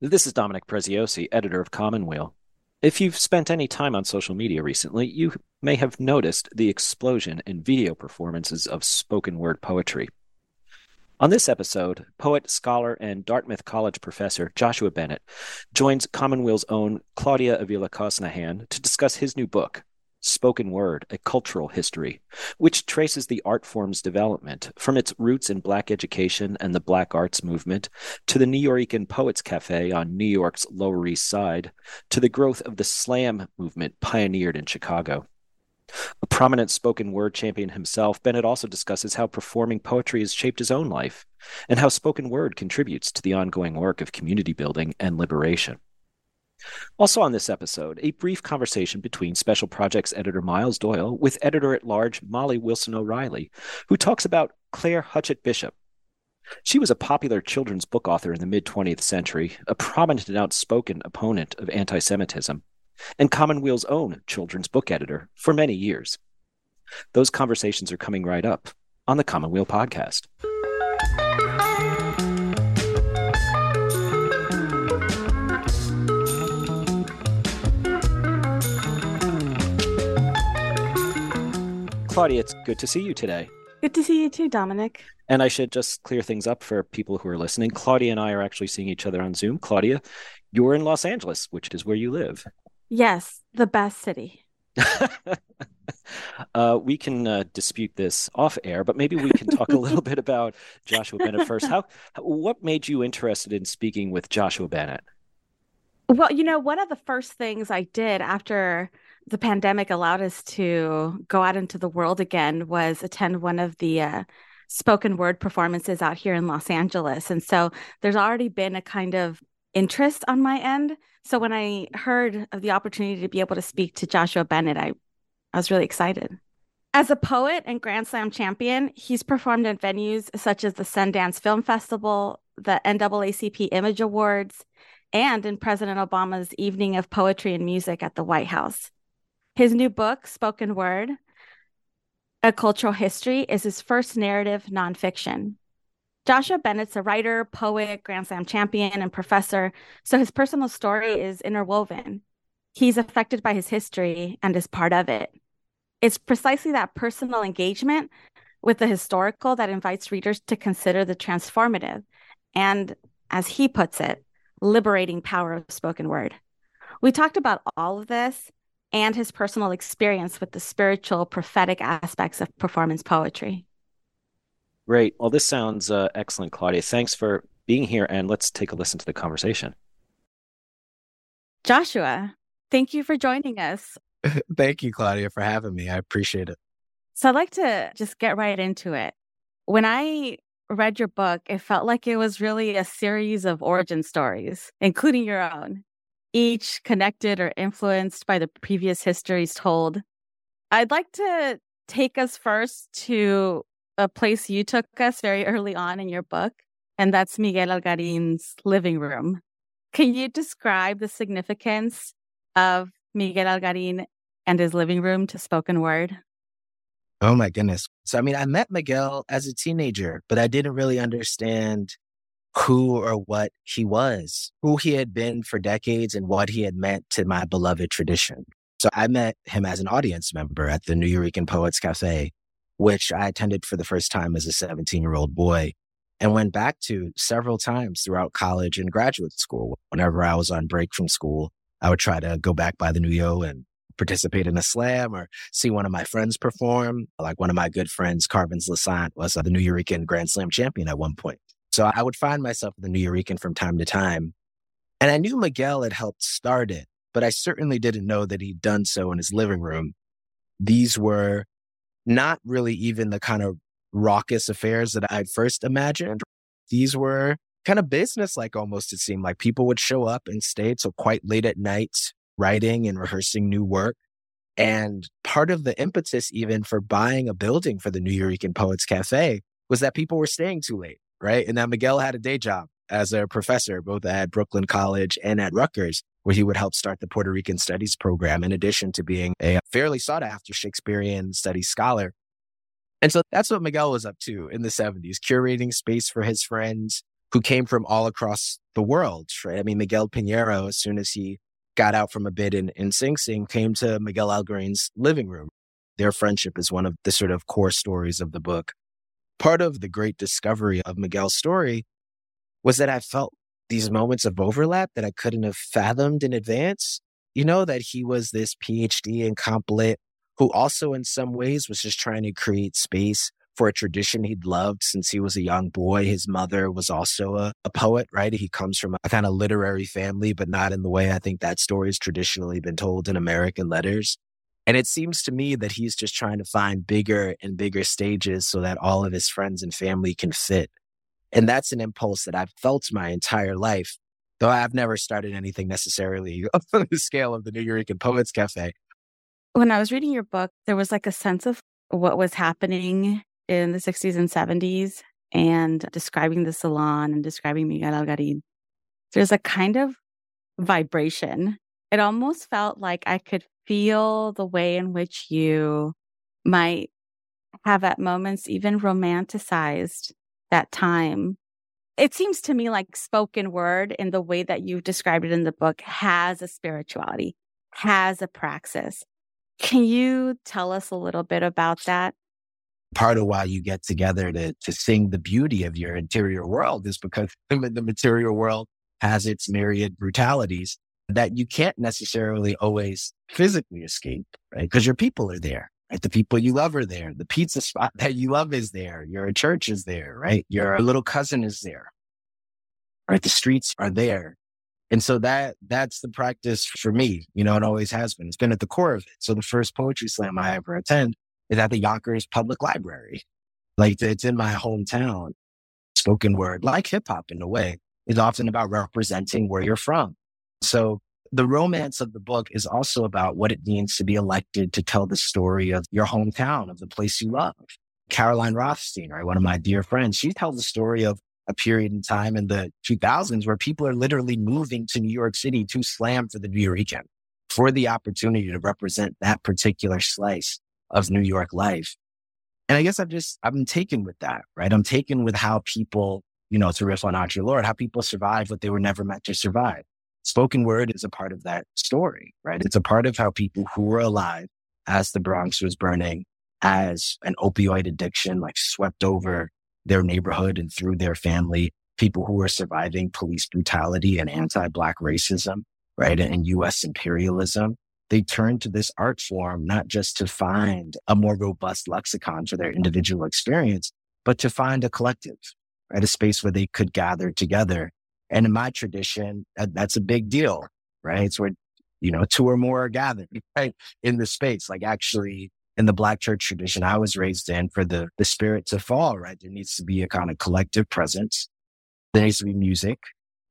This is Dominic Preziosi, editor of Commonweal. If you've spent any time on social media recently, you may have noticed the explosion in video performances of spoken word poetry. On this episode, poet, scholar, and Dartmouth College professor Joshua Bennett joins Commonweal's own Claudia Avila Cosnahan to discuss his new book, Spoken Word, A Cultural History, which traces the art form's development from its roots in Black education and the Black arts movement to the Nuyorican Poets Cafe on New York's Lower East Side to the growth of the slam movement pioneered in Chicago. A prominent spoken word champion himself, Bennett also discusses how performing poetry has shaped his own life and how spoken word contributes to the ongoing work of community building and liberation. Also, on this episode, a brief conversation between Special Projects editor Miles Doyle with editor at large Mollie Wilson O'Reilly, who talks about Claire Huchet Bishop. She was a popular children's book author in the mid 20th century, a prominent and outspoken opponent of anti Semitism, and Commonweal's own children's book editor for many years. Those conversations are coming right up on the Commonweal podcast. Claudia, it's good to see you today. Good to see you too, Dominic. And I should just clear things up for people who are listening. Claudia and I are actually seeing each other on Zoom. Claudia, you're in Los Angeles, which is where you live. Yes, the best city. uh, we can uh, dispute this off air, but maybe we can talk a little bit about Joshua Bennett first. How, what made you interested in speaking with Joshua Bennett? Well, you know, one of the first things I did after the pandemic allowed us to go out into the world again was attend one of the uh, spoken word performances out here in Los Angeles. And so there's already been a kind of interest on my end. So when I heard of the opportunity to be able to speak to Joshua Bennett, I, I was really excited. As a poet and Grand Slam champion, he's performed at venues such as the Sundance Film Festival, the NAACP Image Awards, and in President Obama's Evening of Poetry and Music at the White House. His new book, Spoken Word, A Cultural History, is his first narrative nonfiction. Joshua Bennett's a writer, poet, Grand Slam champion, and professor, so his personal story is interwoven. He's affected by his history and is part of it. It's precisely that personal engagement with the historical that invites readers to consider the transformative and, as he puts it, liberating power of spoken word. We talked about all of this and his personal experience with the spiritual, prophetic aspects of performance poetry. Great. Well, this sounds uh, excellent, Claudia. Thanks for being here, and let's take a listen to the conversation. Joshua, thank you for joining us. thank you, Claudia, for having me. I appreciate it. So, I'd like to just get right into it. When I read your book, it felt like it was really a series of origin stories, including your own each connected or influenced by the previous histories told. I'd like to take us first to a place you took us very early on in your book, and that's Miguel Algarin's living room. Can you describe the significance of Miguel Algarin and his living room to spoken word? Oh my goodness. So, I mean, I met Miguel as a teenager, but I didn't really understand who or what he was, who he had been for decades, and what he had meant to my beloved tradition. So I met him as an audience member at the Nuyorican Poets Cafe, which I attended for the first time as a 17 year old boy and went back to several times throughout college and graduate school. Whenever I was on break from school, I would try to go back by the Nuyo and participate in a slam or see one of my friends perform. Like one of my good friends, Carvens Lissaint, was the Nuyorican Grand Slam champion at one point. So I would find myself in the Nuyorican from time to time. And I knew Miguel had helped start it, but I certainly didn't know that he'd done so in his living room. These were not really even the kind of raucous affairs that I'd first imagined. These were kind of business like almost, it seemed like people would show up and stay till quite late at night, writing and rehearsing new work. And part of the impetus, even for buying a building for the Nuyorican Poets Cafe, was that people were staying too late right? And now Miguel had a day job as a professor, both at Brooklyn College and at Rutgers, where he would help start the Puerto Rican Studies program, in addition to being a fairly sought after Shakespearean studies scholar. And so that's what Miguel was up to in the 70s, curating space for his friends, who came from all across the world, right? I mean, Miguel Piñero, as soon as he got out from a bit in, in Sing Sing, came to Miguel Algarin's living room. Their friendship is one of the sort of core stories of the book. Part of the great discovery of Miguel's story was that I felt these moments of overlap that I couldn't have fathomed in advance. You know, that he was this PhD in comp lit who also, in some ways, was just trying to create space for a tradition he'd loved since he was a young boy. His mother was also a, a poet, right? He comes from a kind of literary family, but not in the way I think that story has traditionally been told in American letters. And it seems to me that he's just trying to find bigger and bigger stages so that all of his friends and family can fit. And that's an impulse that I've felt my entire life, though I've never started anything necessarily on the scale of the Nuyorican Poets Cafe. When I was reading your book, there was like a sense of what was happening in the 60s and 70s and describing the salon and describing Miguel Algarin, there's a kind of vibration. It almost felt like I could feel the way in which you might have at moments even romanticized that time. It seems to me like spoken word in the way that you've described it in the book has a spirituality, has a praxis. Can you tell us a little bit about that? part of why you get together to, to sing the beauty of your interior world is because the material world has its myriad brutalities that you can't necessarily always physically escape, right? Because your people are there, right? The people you love are there. The pizza spot that you love is there. Your church is there, right? Your little cousin is there, right? The streets are there. And so that, that's the practice for me. You know, it always has been. It's been at the core of it. So the first poetry slam I ever attend is at the Yonkers Public Library. Like it's in my hometown. Spoken word, like hip hop in a way, is often about representing where you're from. So the romance of the book is also about what it means to be elected to tell the story of your hometown, of the place you love. Caroline Rothstein, right? One of my dear friends, she tells the story of a period in time in the 2000s where people are literally moving to New York City to slam for the Nuyorican for the opportunity to represent that particular slice of New York life. And I guess I'm just, I'm taken with that, right? I'm taken with how people, you know, to riff on Audre Lorde, how people survive what they were never meant to survive. Spoken word is a part of that story, right? It's a part of how people who were alive as the Bronx was burning, as an opioid addiction like swept over their neighborhood and through their family, people who were surviving police brutality and anti-black racism, right? And US imperialism they turned to this art form not just to find a more robust lexicon for their individual experience, but to find a collective, right? A space where they could gather together. And in my tradition, that, that's a big deal, right? It's where, you know, two or more are gathered, right? In the space, like actually in the black church tradition I was raised in for the, the spirit to fall, right? There needs to be a kind of collective presence. There needs to be music.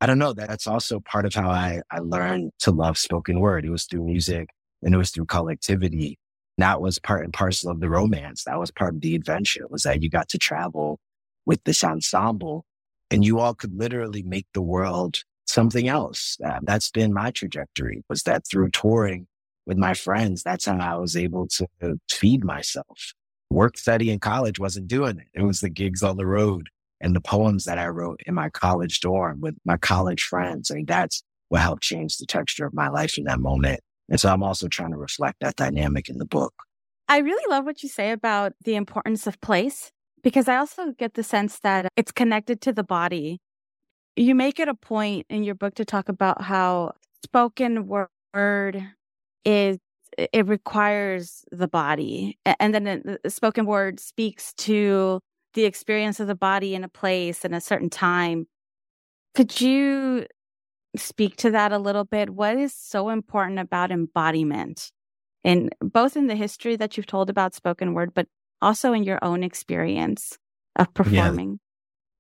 I don't know. That's also part of how I, I learned to love spoken word. It was through music and it was through collectivity. That was part and parcel of the romance. That was part of the adventure was that you got to travel with this ensemble and you all could literally make the world something else. Uh, that's been my trajectory was that through touring with my friends, that's how I was able to feed myself. Work study in college wasn't doing it. It was the gigs on the road and the poems that I wrote in my college dorm with my college friends. I mean, that's what helped change the texture of my life in that moment. And so I'm also trying to reflect that dynamic in the book. I really love what you say about the importance of place because I also get the sense that it's connected to the body. You make it a point in your book to talk about how spoken word is it requires the body and then the spoken word speaks to the experience of the body in a place in a certain time. Could you speak to that a little bit? What is so important about embodiment? In both in the history that you've told about spoken word, but also in your own experience of performing. Yeah.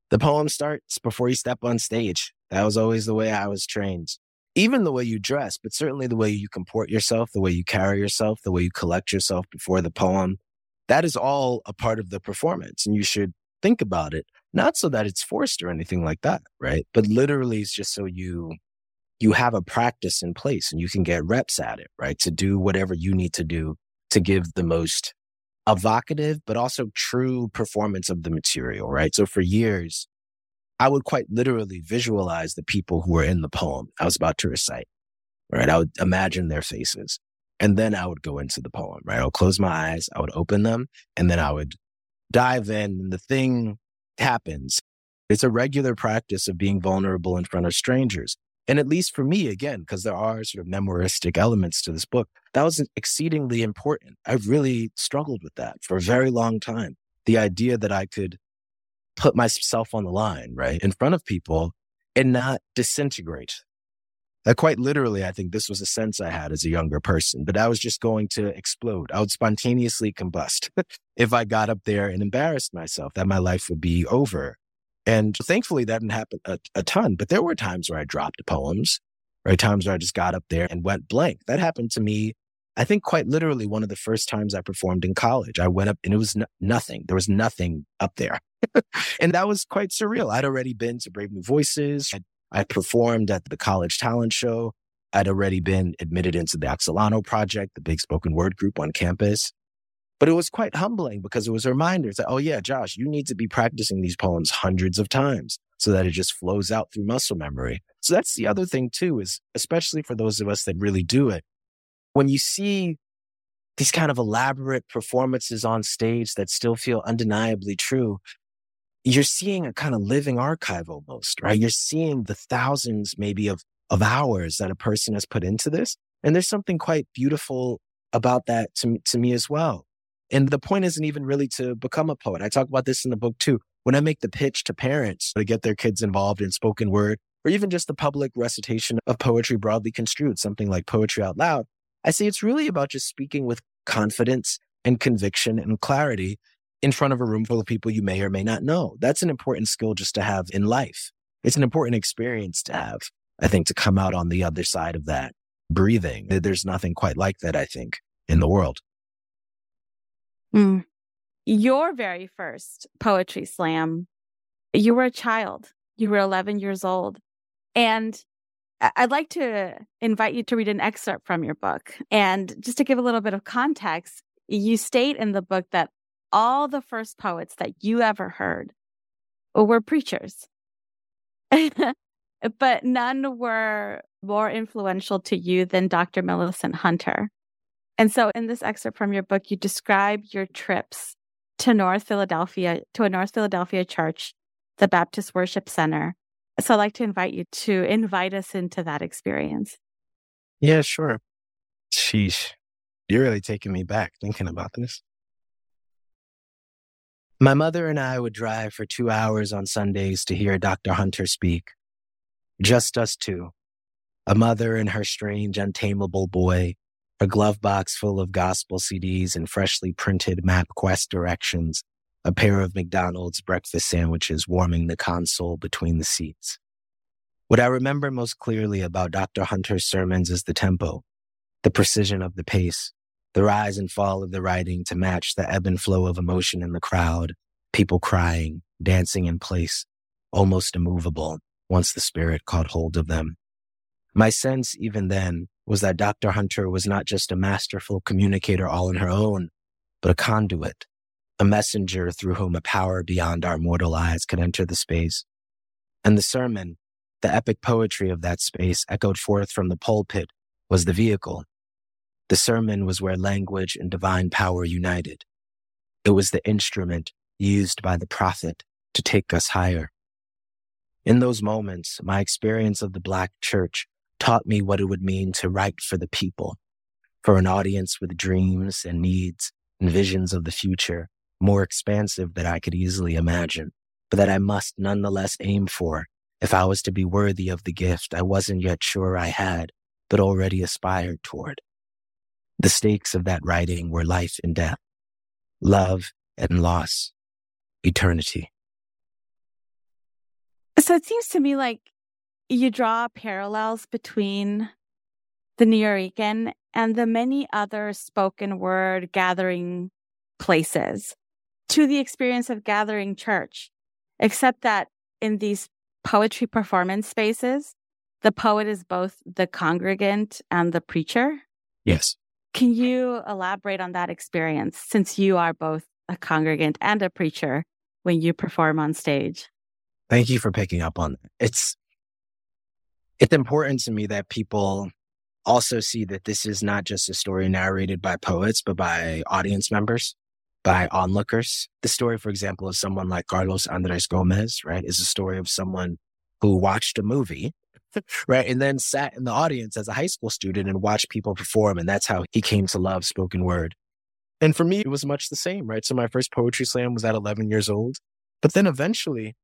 The poem starts before you step on stage. That was always the way I was trained. Even the way you dress, but certainly the way you comport yourself, the way you carry yourself, the way you collect yourself before the poem, that is all a part of the performance. And you should think about it, not so that it's forced or anything like that, right? But literally it's just so you, you have a practice in place and you can get reps at it, right? To do whatever you need to do to give the most evocative, but also true performance of the material, right? So for years, I would quite literally visualize the people who were in the poem I was about to recite, right? I would imagine their faces. And then I would go into the poem, right? I would close my eyes, I would open them, and then I would dive in. And the thing happens. It's a regular practice of being vulnerable in front of strangers. And at least for me, again, because there are sort of memoristic elements to this book, that was exceedingly important. I've really struggled with that for a very long time. The idea that I could put myself on the line, right, in front of people and not disintegrate. Uh, quite literally, I think this was a sense I had as a younger person, but I was just going to explode. I would spontaneously combust if I got up there and embarrassed myself, that my life would be over. And thankfully, that didn't happen a, a ton, but there were times where I dropped poems, right? Times where I just got up there and went blank. That happened to me I think quite literally one of the first times I performed in college. I went up and it was nothing. There was nothing up there. and that was quite surreal. I'd already been to Brave New Voices. I performed at the college talent show. I'd already been admitted into the Excelano Project, the big spoken word group on campus. But it was quite humbling because it was a reminder that, oh, yeah, Josh, you need to be practicing these poems hundreds of times so that it just flows out through muscle memory. So that's the other thing, too, is especially for those of us that really do it, when you see these kind of elaborate performances on stage that still feel undeniably true, you're seeing a kind of living archive almost, right? You're seeing the thousands maybe of, of hours that a person has put into this. And there's something quite beautiful about that to, to me as well. And the point isn't even really to become a poet. I talk about this in the book too. When I make the pitch to parents to get their kids involved in spoken word or even just the public recitation of poetry broadly construed, something like poetry out loud, I say it's really about just speaking with confidence and conviction and clarity in front of a room full of people you may or may not know. That's an important skill just to have in life. It's an important experience to have, I think, to come out on the other side of that breathing. There's nothing quite like that, I think, in the world. Mm. Your very first poetry slam, you were a child. You were 11 years old. And I'd like to invite you to read an excerpt from your book. And just to give a little bit of context, you state in the book that all the first poets that you ever heard were preachers, but none were more influential to you than Dr. Millicent Hunter. And so in this excerpt from your book, you describe your trips to North Philadelphia, to a North Philadelphia church, the Baptist Worship Center, so I'd like to invite you to invite us into that experience. Yeah, sure. Sheesh. You're really taking me back thinking about this. My mother and I would drive for two hours on Sundays to hear Dr. Hunter speak. Just us two. A mother and her strange, untamable boy, a glove box full of gospel CDs and freshly printed MapQuest directions, a pair of McDonald's breakfast sandwiches warming the console between the seats. What I remember most clearly about Dr. Hunter's sermons is the tempo, the precision of the pace, the rise and fall of the writing to match the ebb and flow of emotion in the crowd, people crying, dancing in place, almost immovable once the spirit caught hold of them. My sense, even then, was that Dr. Hunter was not just a masterful communicator all on her own, but a conduit, a messenger through whom a power beyond our mortal eyes could enter the space. And the sermon, the epic poetry of that space echoed forth from the pulpit, was the vehicle. The sermon was where language and divine power united. It was the instrument used by the prophet to take us higher. In those moments, my experience of the Black church taught me what it would mean to write for the people, for an audience with dreams and needs and visions of the future more expansive than I could easily imagine, but that I must nonetheless aim for if I was to be worthy of the gift I wasn't yet sure I had, but already aspired toward. The stakes of that writing were life and death, love and loss, eternity. So it seems to me like you draw parallels between the Nuyorican and the many other spoken word gathering places to the experience of gathering church, except that in these poetry performance spaces, the poet is both the congregant and the preacher. Yes. Can you elaborate on that experience since you are both a congregant and a preacher when you perform on stage? Thank you for picking up on that. It's it's important to me that people also see that this is not just a story narrated by poets, but by audience members, by onlookers. The story, for example, of someone like Carlos Andres Gomez, right, is a story of someone who watched a movie, right, and then sat in the audience as a high school student and watched people perform. And that's how he came to love spoken word. And for me, it was much the same, right? So my first poetry slam was at 11 years old. But then eventually,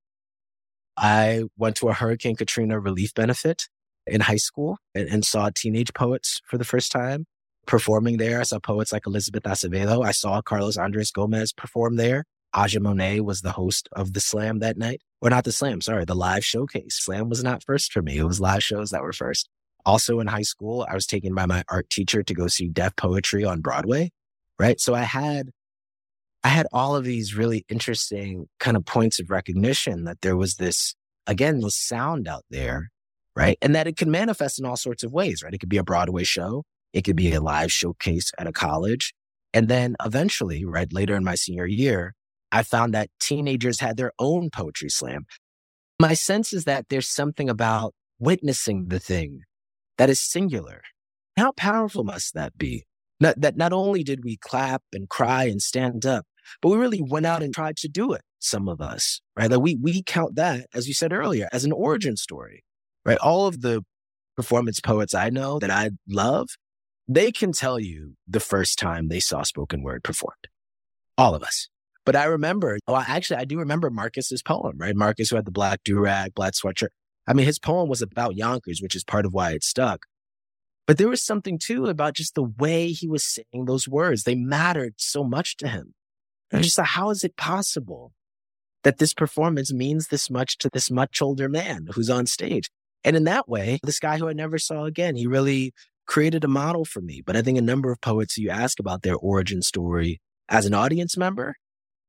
I went to a Hurricane Katrina relief benefit in high school and, and, saw teenage poets for the first time performing there. I saw poets like Elizabeth Acevedo. I saw Carlos Andres Gomez perform there. Aja Monet was the host of the slam that night. Or not the slam, sorry, the live showcase. Slam was not first for me. It was live shows that were first. Also in high school, I was taken by my art teacher to go see deaf poetry on Broadway. Right. So I had I had all of these really interesting kind of points of recognition that there was this, again, this sound out there right? And that it can manifest in all sorts of ways, right? It could be a Broadway show. It could be a live showcase at a college. And then eventually, right, later in my senior year, I found that teenagers had their own poetry slam. My sense is that there's something about witnessing the thing that is singular. How powerful must that be? Not, that not only did we clap and cry and stand up, but we really went out and tried to do it. Some of us, right? Like we, we count that, as you said earlier, as an origin story right? All of the performance poets I know that I love, they can tell you the first time they saw spoken word performed. All of us. But I remember, well, actually, I do remember Marcus's poem, right? Marcus, who had the black durag, black sweatshirt. I mean, his poem was about Yonkers, which is part of why it stuck. But there was something too about just the way he was saying those words. They mattered so much to him. And I just thought, how is it possible that this performance means this much to this much older man who's on stage? And in that way, this guy who I never saw again, he really created a model for me. But I think a number of poets you ask about their origin story as an audience member,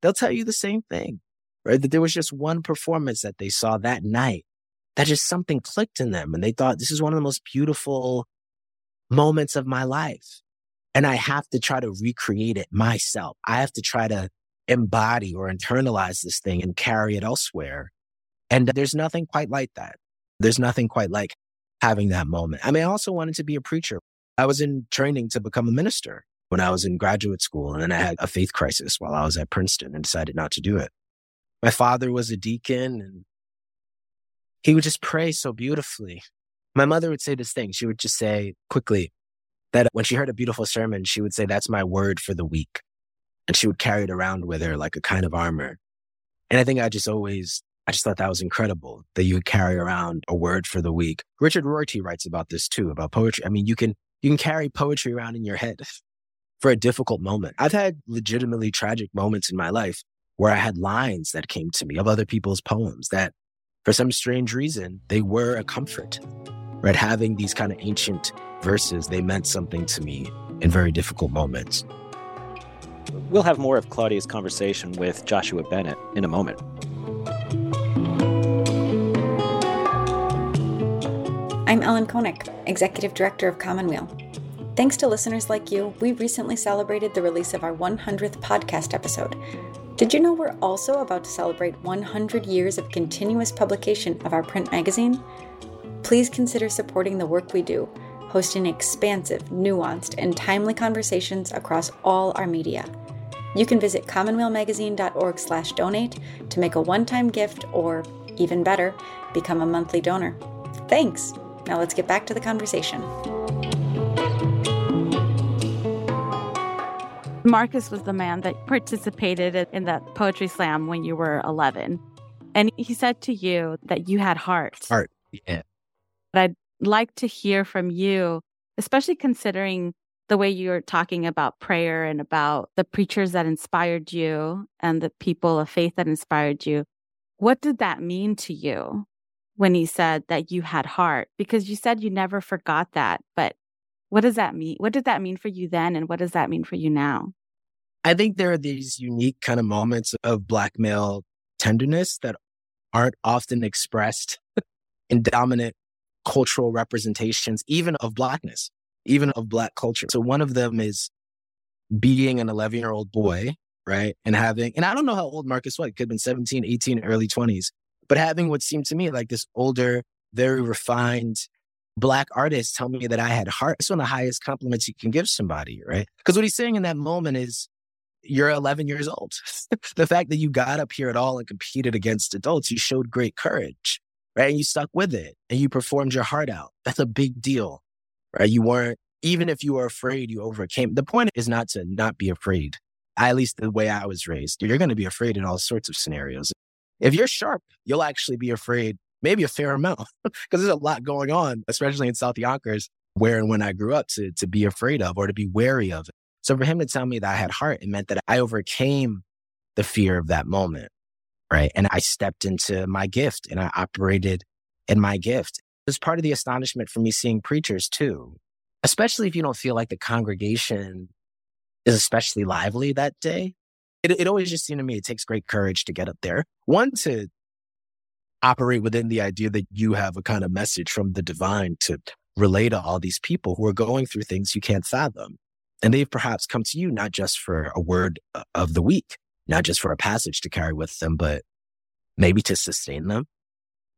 they'll tell you the same thing, right? That there was just one performance that they saw that night that just something clicked in them and they thought this is one of the most beautiful moments of my life. And I have to try to recreate it myself. I have to try to embody or internalize this thing and carry it elsewhere. And there's nothing quite like that. There's nothing quite like having that moment. I mean, I also wanted to be a preacher. I was in training to become a minister when I was in graduate school, and then I had a faith crisis while I was at Princeton and decided not to do it. My father was a deacon, and he would just pray so beautifully. My mother would say this thing. She would just say quickly that when she heard a beautiful sermon, she would say, That's my word for the week. And she would carry it around with her like a kind of armor. And I think I just always I just thought that was incredible that you would carry around a word for the week. Richard Rorty writes about this too, about poetry. I mean, you can, you can carry poetry around in your head for a difficult moment. I've had legitimately tragic moments in my life where I had lines that came to me of other people's poems that for some strange reason, they were a comfort, right? Having these kind of ancient verses, they meant something to me in very difficult moments. We'll have more of Claudia's conversation with Joshua Bennett in a moment. Ellen Koenig, Executive Director of Commonweal. Thanks to listeners like you, we recently celebrated the release of our 100th podcast episode. Did you know we're also about to celebrate 100 years of continuous publication of our print magazine? Please consider supporting the work we do, hosting expansive, nuanced, and timely conversations across all our media. You can visit commonwealmagazine.org/donate to make a one-time gift or even better, become a monthly donor. Thanks. Now let's get back to the conversation. Marcus was the man that participated in that poetry slam when you were 11. And he said to you that you had heart. Heart, yeah. But I'd like to hear from you, especially considering the way you're talking about prayer and about the preachers that inspired you and the people of faith that inspired you. What did that mean to you? When he said that you had heart because you said you never forgot that. But what does that mean? What did that mean for you then? And what does that mean for you now? I think there are these unique kind of moments of black male tenderness that aren't often expressed in dominant cultural representations, even of blackness, even of black culture. So one of them is being an 11 year old boy, right? And having, and I don't know how old Marcus was, it could have been 17, 18, early 20s, But having what seemed to me like this older, very refined black artist tell me that I had heart, it's one of the highest compliments you can give somebody, right? Because what he's saying in that moment is, you're 11 years old. the fact that you got up here at all and competed against adults, you showed great courage, right? And you stuck with it and you performed your heart out. That's a big deal, right? You weren't, even if you were afraid, you overcame. The point is not to not be afraid. At least the way I was raised, you're going to be afraid in all sorts of scenarios. If you're sharp, you'll actually be afraid, maybe a fair amount, because there's a lot going on, especially in South Yonkers, where and when I grew up to, to be afraid of or to be wary of. So for him to tell me that I had heart, it meant that I overcame the fear of that moment. Right. And I stepped into my gift and I operated in my gift. It was part of the astonishment for me seeing preachers too, especially if you don't feel like the congregation is especially lively that day. It, it always just seemed to me it takes great courage to get up there. One, to operate within the idea that you have a kind of message from the divine to relay to all these people who are going through things you can't fathom. And they've perhaps come to you not just for a word uh, of the week, not just for a passage to carry with them, but maybe to sustain them,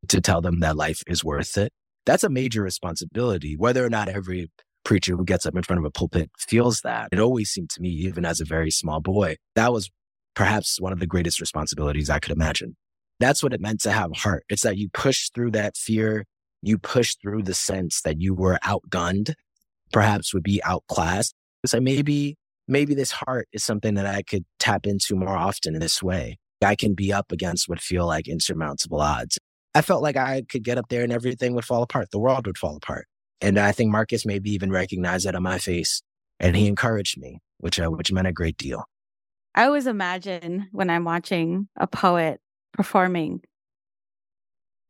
to tell them that life is worth it. That's a major responsibility, whether or not every preacher who gets up in front of a pulpit feels that. It always seemed to me, even as a very small boy, that was perhaps one of the greatest responsibilities I could imagine. That's what it meant to have heart. It's that you push through that fear. You push through the sense that you were outgunned, perhaps would be outclassed, so maybe, maybe this heart is something that I could tap into more often in this way. I can be up against what feel like insurmountable odds. I felt like I could get up there and everything would fall apart. The world would fall apart. And I think Marcus maybe even recognized that on my face and he encouraged me, which, uh, which meant a great deal. I always imagine when I'm watching a poet performing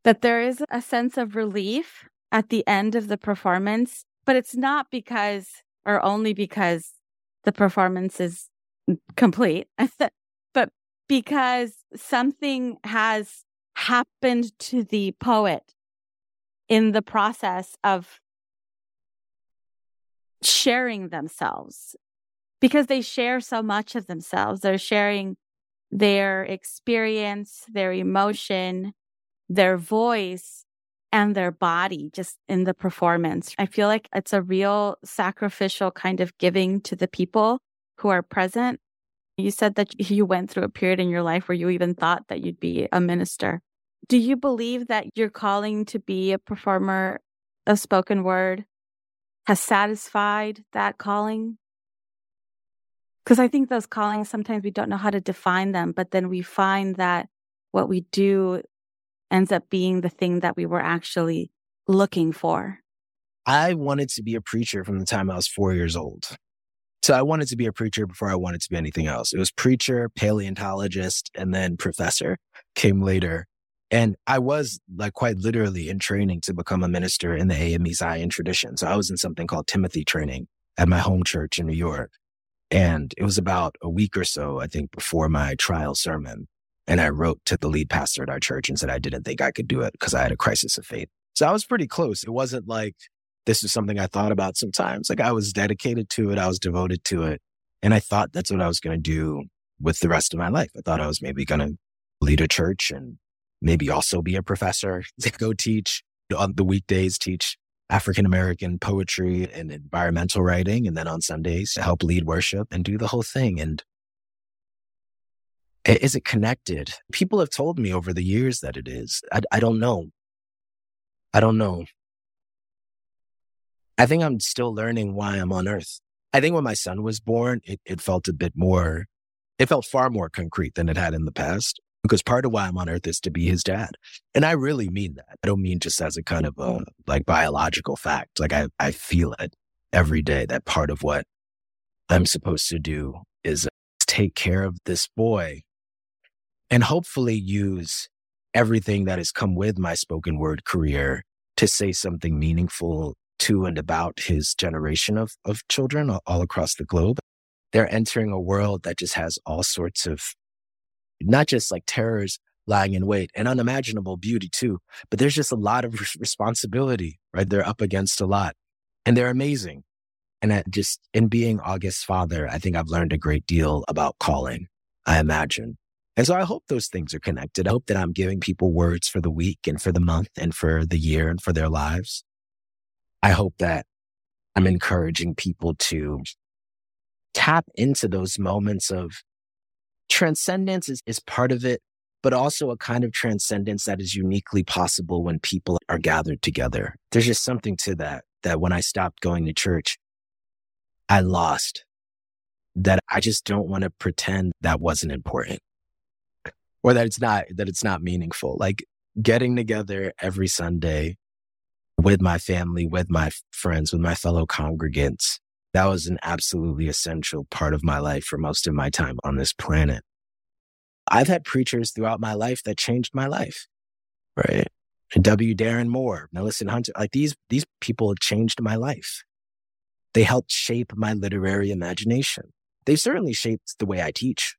that there is a sense of relief at the end of the performance, but it's not because or only because the performance is complete, but because something has happened to the poet in the process of sharing themselves because they share so much of themselves. They're sharing their experience, their emotion, their voice, and their body just in the performance. I feel like it's a real sacrificial kind of giving to the people who are present. You said that you went through a period in your life where you even thought that you'd be a minister. Do you believe that your calling to be a performer of spoken word has satisfied that calling? Because I think those callings, sometimes we don't know how to define them, but then we find that what we do ends up being the thing that we were actually looking for? I wanted to be a preacher from the time I was four years old. So I wanted to be a preacher before I wanted to be anything else. It was preacher, paleontologist, and then professor came later. And I was like quite literally in training to become a minister in the AME Zion tradition. So I was in something called Timothy training at my home church in New York. And it was about a week or so, I think, before my trial sermon. And I wrote to the lead pastor at our church and said I didn't think I could do it because I had a crisis of faith. So I was pretty close. It wasn't like this is something I thought about sometimes. Like I was dedicated to it. I was devoted to it. And I thought that's what I was going to do with the rest of my life. I thought I was maybe going to lead a church and maybe also be a professor to go teach on the weekdays, teach African American poetry and environmental writing. And then on Sundays, to help lead worship and do the whole thing. And is it connected? People have told me over the years that it is. I, I don't know. I don't know. I think I'm still learning why I'm on earth. I think when my son was born, it, it felt a bit more, it felt far more concrete than it had in the past because part of why I'm on earth is to be his dad. And I really mean that. I don't mean just as a kind of a like biological fact. Like I, I feel it every day that part of what I'm supposed to do is uh, take care of this boy and hopefully use everything that has come with my spoken word career to say something meaningful to and about his generation of, of children all across the globe. They're entering a world that just has all sorts of, not just like terrors lying in wait and unimaginable beauty too, but there's just a lot of responsibility, right? They're up against a lot and they're amazing. And I just in being August's father, I think I've learned a great deal about calling, I imagine And so I hope those things are connected. I hope that I'm giving people words for the week and for the month and for the year and for their lives. I hope that I'm encouraging people to tap into those moments of transcendence is, is part of it, but also a kind of transcendence that is uniquely possible when people are gathered together. There's just something to that, that when I stopped going to church, I lost that I just don't want to pretend that wasn't important or that it's not, that it's not meaningful. Like getting together every Sunday with my family, with my friends, with my fellow congregants, that was an absolutely essential part of my life for most of my time on this planet. I've had preachers throughout my life that changed my life, right? W. Darin Moore, Millicent Hunter, like these, these people changed my life. They helped shape my literary imagination. They certainly shaped the way I teach.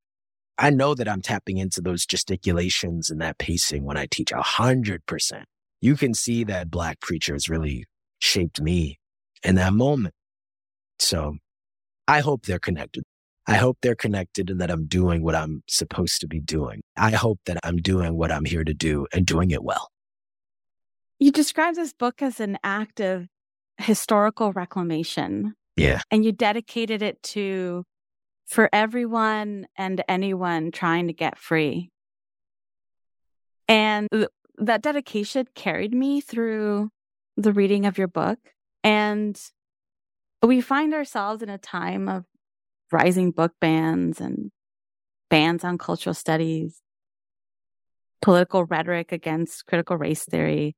I know that I'm tapping into those gesticulations and that pacing when I teach a hundred percent. You can see that black preachers really shaped me in that moment. So I hope they're connected. I hope they're connected and that I'm doing what I'm supposed to be doing. I hope that I'm doing what I'm here to do and doing it well. You describe this book as an act of historical reclamation. Yeah. And you dedicated it to for everyone and anyone trying to get free. And th- that dedication carried me through the reading of your book. And we find ourselves in a time of rising book bans and bans on cultural studies, political rhetoric against critical race theory,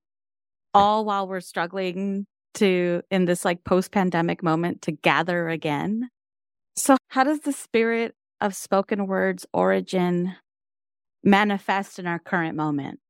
all while we're struggling to, in this like post pandemic moment, to gather again. So, how does the spirit of spoken words origin manifest in our current moment?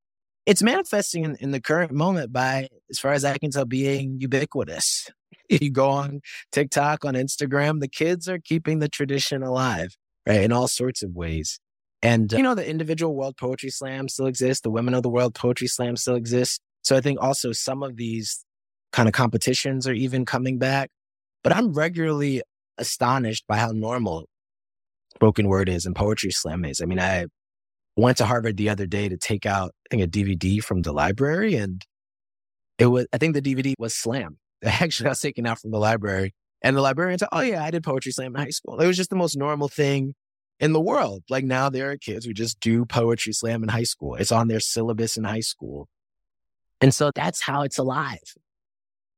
It's manifesting in, in the current moment by, as far as I can tell, being ubiquitous. You go on TikTok, on Instagram, the kids are keeping the tradition alive, right? In all sorts of ways. And, uh, you know, the individual World Poetry Slam still exists. The Women of the World Poetry Slam still exists. So I think also some of these kind of competitions are even coming back. But I'm regularly astonished by how normal spoken word is and poetry slam is. I mean, I went to Harvard the other day to take out, I think, a DVD from the library, and it was, I think the DVD was Slam. Actually, I was taken out from the library, and the librarian said, "Oh yeah, I did poetry slam in high school." It was just the most normal thing in the world. Like now, there are kids who just do poetry slam in high school. It's on their syllabus in high school, and so that's how it's alive.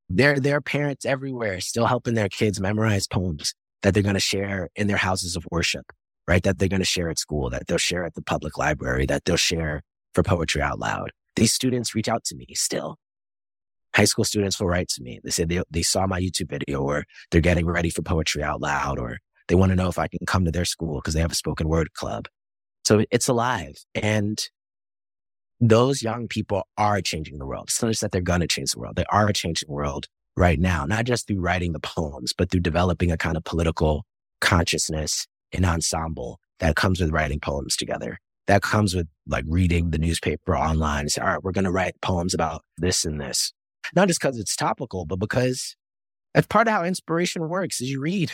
There, there are parents everywhere still helping their kids memorize poems that they're going to share in their houses of worship, right? That they're going to share at school, that they'll share at the public library, that they'll share for poetry out loud. These students reach out to me still. High school students will write to me. They say they, they saw my YouTube video or they're getting ready for poetry out loud or they want to know if I can come to their school because they have a spoken word club. So it's alive. And those young people are changing the world. It's not just that they're going to change the world. They are changing the world right now, not just through writing the poems, but through developing a kind of political consciousness and ensemble that comes with writing poems together. That comes with like reading the newspaper online and say, all right, we're going to write poems about this and this. Not just because it's topical, but because that's part of how inspiration works is you read.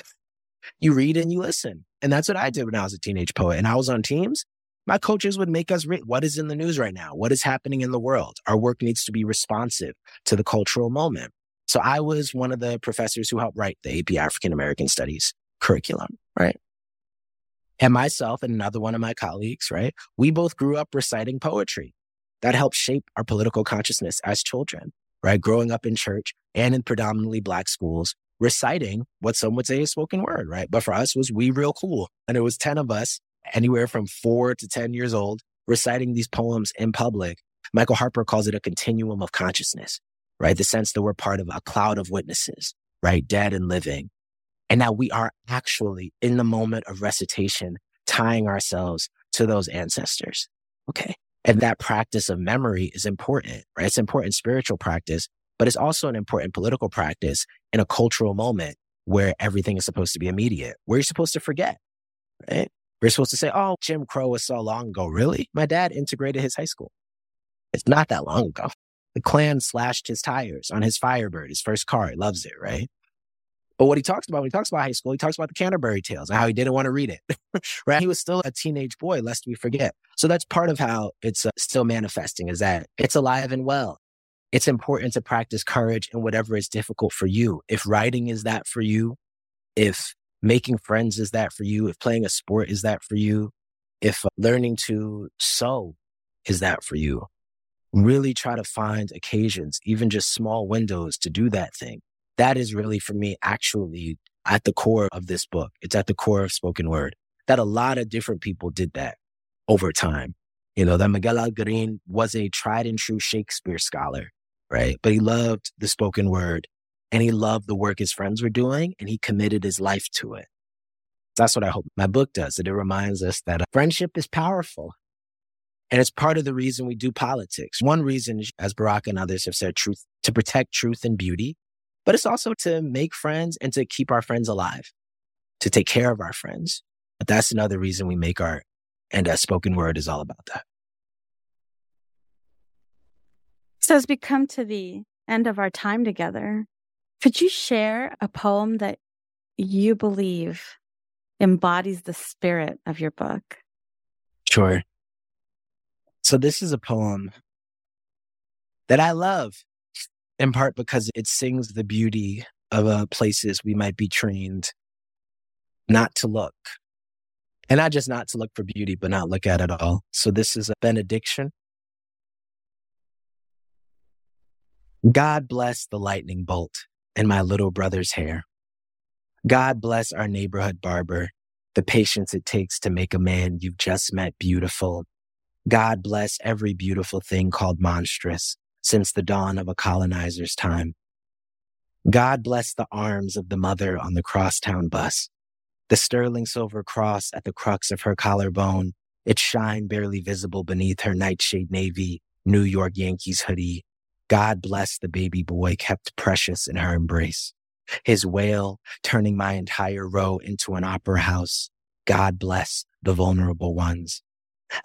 You read and you listen. And that's what I did when I was a teenage poet. And I was on teams my coaches would make us read what is in the news right now? What is happening in the world? Our work needs to be responsive to the cultural moment. So I was one of the professors who helped write the AP African American Studies curriculum, right? And myself and another one of my colleagues, right? We both grew up reciting poetry. That helped shape our political consciousness as children, right? Growing up in church and in predominantly black schools, reciting what some would say is spoken word, right? But for us was we real cool. And it was 10 of us anywhere from four to 10 years old, reciting these poems in public. Michael Harper calls it a continuum of consciousness, right? The sense that we're part of a cloud of witnesses, right? Dead and living. And now we are actually in the moment of recitation, tying ourselves to those ancestors. Okay. And that practice of memory is important, right? It's important spiritual practice, but it's also an important political practice in a cultural moment where everything is supposed to be immediate, where you're supposed to forget, right? We're supposed to say, oh, Jim Crow was so long ago. Really? My dad integrated his high school. It's not that long ago. The Klan slashed his tires on his Firebird, his first car. He loves it, right? But what he talks about when he talks about high school, he talks about the Canterbury Tales and how he didn't want to read it. right? He was still a teenage boy, lest we forget. So that's part of how it's uh, still manifesting is that it's alive and well. It's important to practice courage in whatever is difficult for you. If writing is that for you, if making friends is that for you, if playing a sport is that for you, if uh, learning to sew is that for you, really try to find occasions, even just small windows to do that thing that is really for me actually at the core of this book. It's at the core of spoken word that a lot of different people did that over time. You know, that Miguel Algarín was a tried and true Shakespeare scholar, right? But he loved the spoken word and he loved the work his friends were doing and he committed his life to it. That's what I hope my book does. That it reminds us that uh, friendship is powerful. And it's part of the reason we do politics. One reason, as Barack and others have said, truth to protect truth and beauty but it's also to make friends and to keep our friends alive, to take care of our friends. But that's another reason we make art. And a spoken word is all about that. So as we come to the end of our time together, could you share a poem that you believe embodies the spirit of your book? Sure. So this is a poem that I love in part because it sings the beauty of uh, places we might be trained not to look. And not just not to look for beauty, but not look at it all. So this is a benediction. God bless the lightning bolt in my little brother's hair. God bless our neighborhood barber, the patience it takes to make a man you've just met beautiful. God bless every beautiful thing called monstrous since the dawn of a colonizer's time. God bless the arms of the mother on the crosstown bus, the sterling silver cross at the crux of her collarbone, its shine barely visible beneath her nightshade navy, New York Yankees hoodie. God bless the baby boy kept precious in her embrace. His wail turning my entire row into an opera house. God bless the vulnerable ones.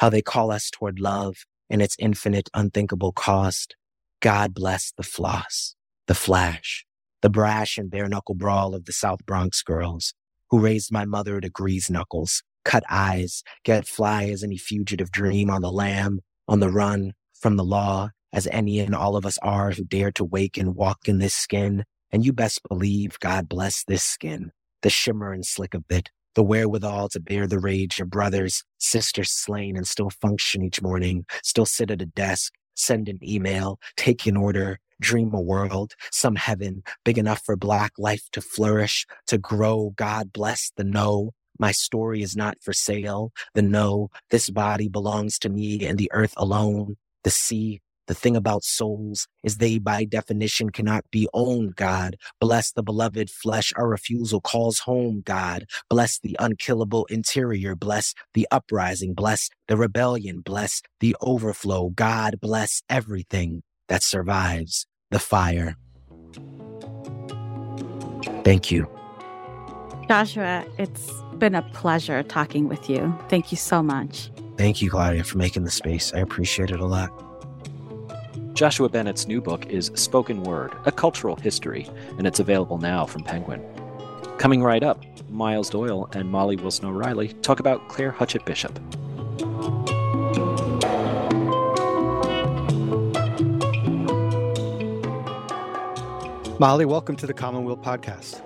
How they call us toward love and its infinite unthinkable cost. God bless the floss, the flash, the brash and bare knuckle brawl of the South Bronx girls who raised my mother to grease knuckles, cut eyes, get fly as any fugitive dream on the lam, on the run from the law, as any and all of us are who dare to wake and walk in this skin. And you best believe God bless this skin, the shimmer and slick of it, the wherewithal to bear the rage of brothers, sisters slain and still function each morning, still sit at a desk, send an email, take an order, dream a world, some heaven big enough for Black life to flourish, to grow. God bless the no. My story is not for sale. The no, this body belongs to me and the earth alone. The sea, the thing about souls is they by definition cannot be owned, God. Bless the beloved flesh. Our refusal calls home, God. Bless the unkillable interior. Bless the uprising. Bless the rebellion. Bless the overflow. God bless everything that survives the fire. Thank you. Joshua, it's been a pleasure talking with you. Thank you so much. Thank you, Claudia, for making the space. I appreciate it a lot. Joshua Bennett's new book is Spoken Word A Cultural History, and it's available now from Penguin. Coming right up, Miles Doyle and Mollie Wilson O'Reilly talk about Claire Huchet Bishop. Mollie, welcome to the Commonweal podcast.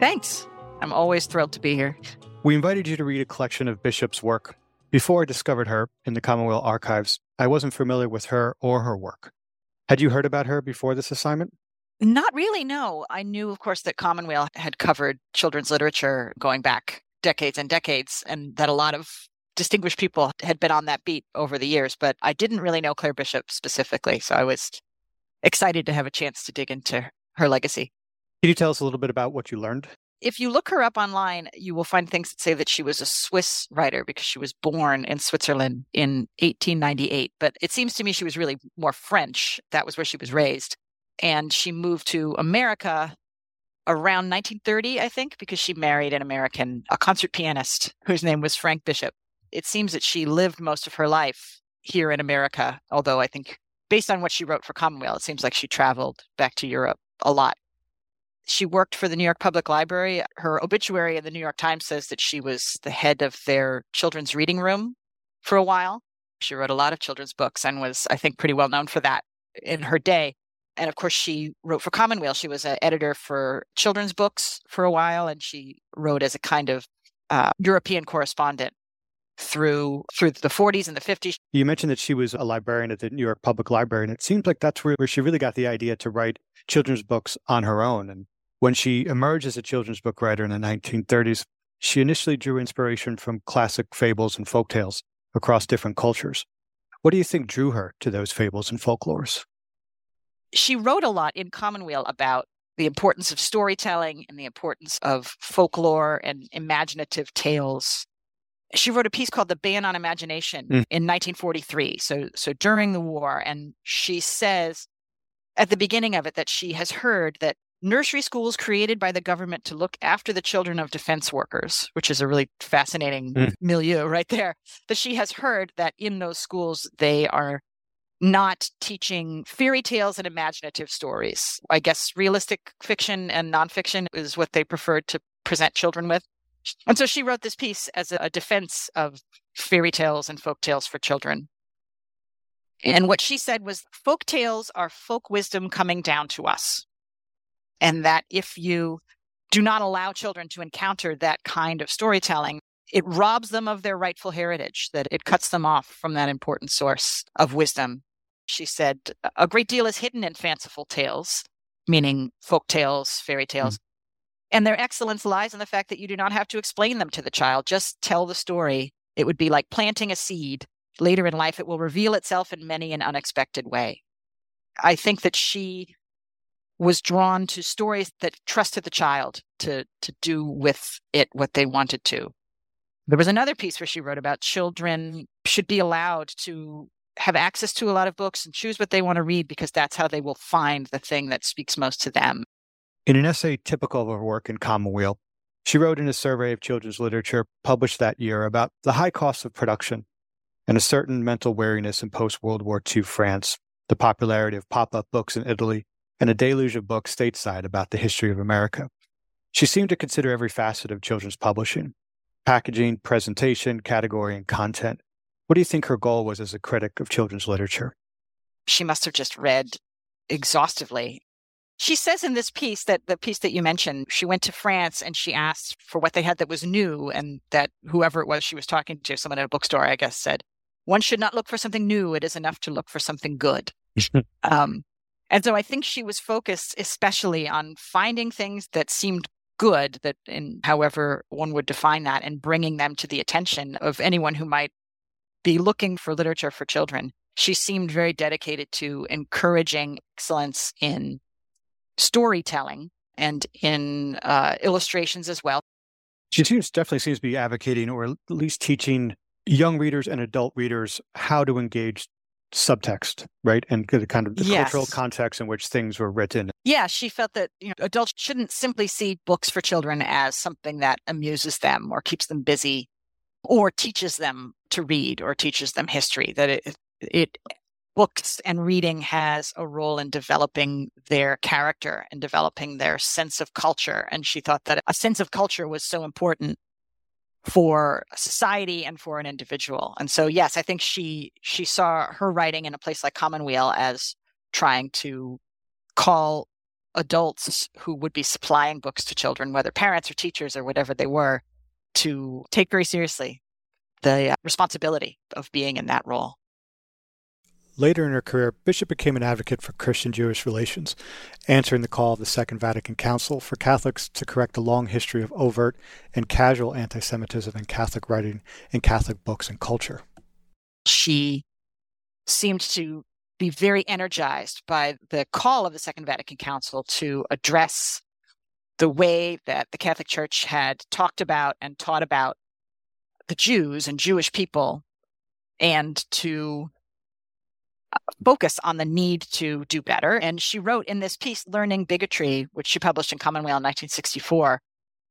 Thanks. I'm always thrilled to be here. We invited you to read a collection of Bishop's work. Before I discovered her in the Commonweal archives, I wasn't familiar with her or her work. Had you heard about her before this assignment? Not really, no. I knew, of course, that Commonweal had covered children's literature going back decades and decades, and that a lot of distinguished people had been on that beat over the years, but I didn't really know Claire Bishop specifically. So I was excited to have a chance to dig into her legacy. Can you tell us a little bit about what you learned? If you look her up online, you will find things that say that she was a Swiss writer because she was born in Switzerland in 1898. But it seems to me she was really more French. That was where she was raised. And she moved to America around 1930, I think, because she married an American, a concert pianist whose name was Frank Bishop. It seems that she lived most of her life here in America, although I think based on what she wrote for Commonweal, it seems like she traveled back to Europe a lot She worked for the New York Public Library. Her obituary in the New York Times says that she was the head of their children's reading room for a while. She wrote a lot of children's books and was, I think, pretty well known for that in her day. And of course, she wrote for Commonweal. She was an editor for children's books for a while, and she wrote as a kind of uh, European correspondent through through the 40s and the 50s. You mentioned that she was a librarian at the New York Public Library, and it seems like that's where, where she really got the idea to write children's books on her own. And when she emerged as a children's book writer in the 1930s, she initially drew inspiration from classic fables and folk tales across different cultures. What do you think drew her to those fables and folklores? She wrote a lot in Commonweal about the importance of storytelling and the importance of folklore and imaginative tales she wrote a piece called The Ban on Imagination mm. in 1943. So, so during the war. And she says at the beginning of it that she has heard that nursery schools created by the government to look after the children of defense workers, which is a really fascinating mm. milieu right there, that she has heard that in those schools they are not teaching fairy tales and imaginative stories. I guess realistic fiction and nonfiction is what they preferred to present children with. And so she wrote this piece as a defense of fairy tales and folk tales for children. And what she said was folk tales are folk wisdom coming down to us. And that if you do not allow children to encounter that kind of storytelling, it robs them of their rightful heritage, that it cuts them off from that important source of wisdom. She said, a great deal is hidden in fanciful tales, meaning folk tales, fairy tales. Mm-hmm. And their excellence lies in the fact that you do not have to explain them to the child, just tell the story. It would be like planting a seed. Later in life, it will reveal itself in many an unexpected way. I think that she was drawn to stories that trusted the child to, to do with it what they wanted to. There was another piece where she wrote about children should be allowed to have access to a lot of books and choose what they want to read because that's how they will find the thing that speaks most to them. In an essay typical of her work in Commonweal, she wrote in a survey of children's literature published that year about the high costs of production and a certain mental weariness in post World War II France, the popularity of pop up books in Italy, and a deluge of books stateside about the history of America. She seemed to consider every facet of children's publishing packaging, presentation, category, and content. What do you think her goal was as a critic of children's literature? She must have just read exhaustively she says in this piece that the piece that you mentioned, she went to France and she asked for what they had that was new, and that whoever it was she was talking to, someone at a bookstore, I guess, said, One should not look for something new. It is enough to look for something good. um, and so I think she was focused especially on finding things that seemed good, that in however one would define that, and bringing them to the attention of anyone who might be looking for literature for children. She seemed very dedicated to encouraging excellence in storytelling and in uh, illustrations as well. She seems definitely seems to be advocating or at least teaching young readers and adult readers how to engage subtext, right? And the kind of the yes. cultural context in which things were written. Yeah, she felt that you know adults shouldn't simply see books for children as something that amuses them or keeps them busy or teaches them to read or teaches them history that it it books and reading has a role in developing their character and developing their sense of culture. And she thought that a sense of culture was so important for society and for an individual. And so, yes, I think she she saw her writing in a place like Commonweal as trying to call adults who would be supplying books to children, whether parents or teachers or whatever they were, to take very seriously the uh, responsibility of being in that role. Later in her career, Bishop became an advocate for Christian Jewish relations, answering the call of the Second Vatican Council for Catholics to correct a long history of overt and casual anti Semitism in Catholic writing and Catholic books and culture. She seemed to be very energized by the call of the Second Vatican Council to address the way that the Catholic Church had talked about and taught about the Jews and Jewish people and to focus on the need to do better. And she wrote in this piece, Learning Bigotry, which she published in Commonweal in 1964,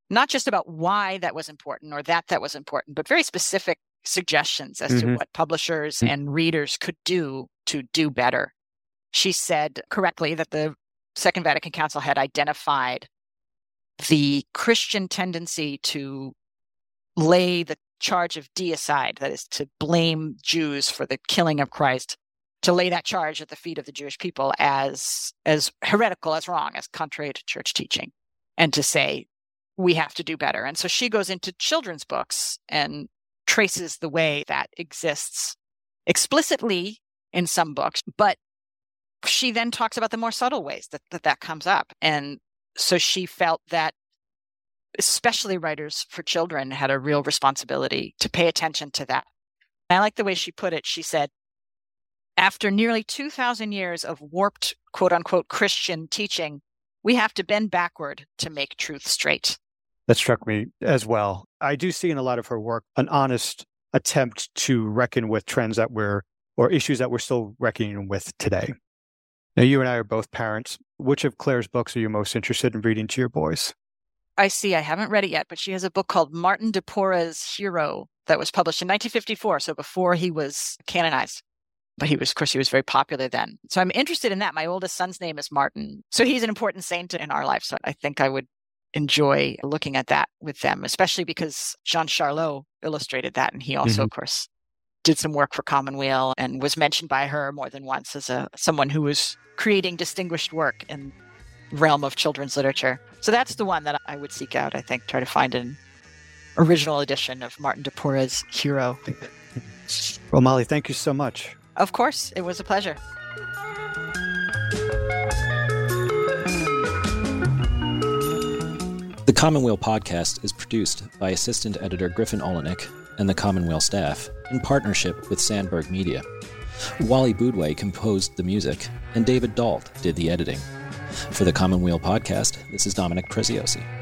not just about why that was important or that that was important, but very specific suggestions as mm-hmm. to what publishers mm-hmm. and readers could do to do better. She said correctly that the Second Vatican Council had identified the Christian tendency to lay the charge of deicide, that is, to blame Jews for the killing of Christ, to lay that charge at the feet of the Jewish people as as heretical, as wrong, as contrary to church teaching, and to say we have to do better. And so she goes into children's books and traces the way that exists explicitly in some books, but she then talks about the more subtle ways that that, that comes up. And so she felt that especially writers for children had a real responsibility to pay attention to that. I like the way she put it. She said, after nearly 2,000 years of warped, quote unquote, Christian teaching, we have to bend backward to make truth straight. That struck me as well. I do see in a lot of her work an honest attempt to reckon with trends that we're, or issues that we're still reckoning with today. Now, you and I are both parents. Which of Claire's books are you most interested in reading to your boys? I see. I haven't read it yet, but she has a book called Martin de Porres' Hero that was published in 1954, so before he was canonized. But he was, of course, he was very popular then. So I'm interested in that. My oldest son's name is Martin. So he's an important saint in our life. So I think I would enjoy looking at that with them, especially because Jean Charlot illustrated that. And he also, mm-hmm. of course, did some work for Commonweal and was mentioned by her more than once as a someone who was creating distinguished work in realm of children's literature. So that's the one that I would seek out, I think, try to find an original edition of Martin de Porres' Hero. Well, Mollie, thank you so much. Of course, it was a pleasure. The Commonweal podcast is produced by assistant editor Griffin Oleynick and the Commonweal staff in partnership with Sandberg Media. Wally Boudway composed the music, and David Dault did the editing. For the Commonweal podcast, this is Dominic Preziosi.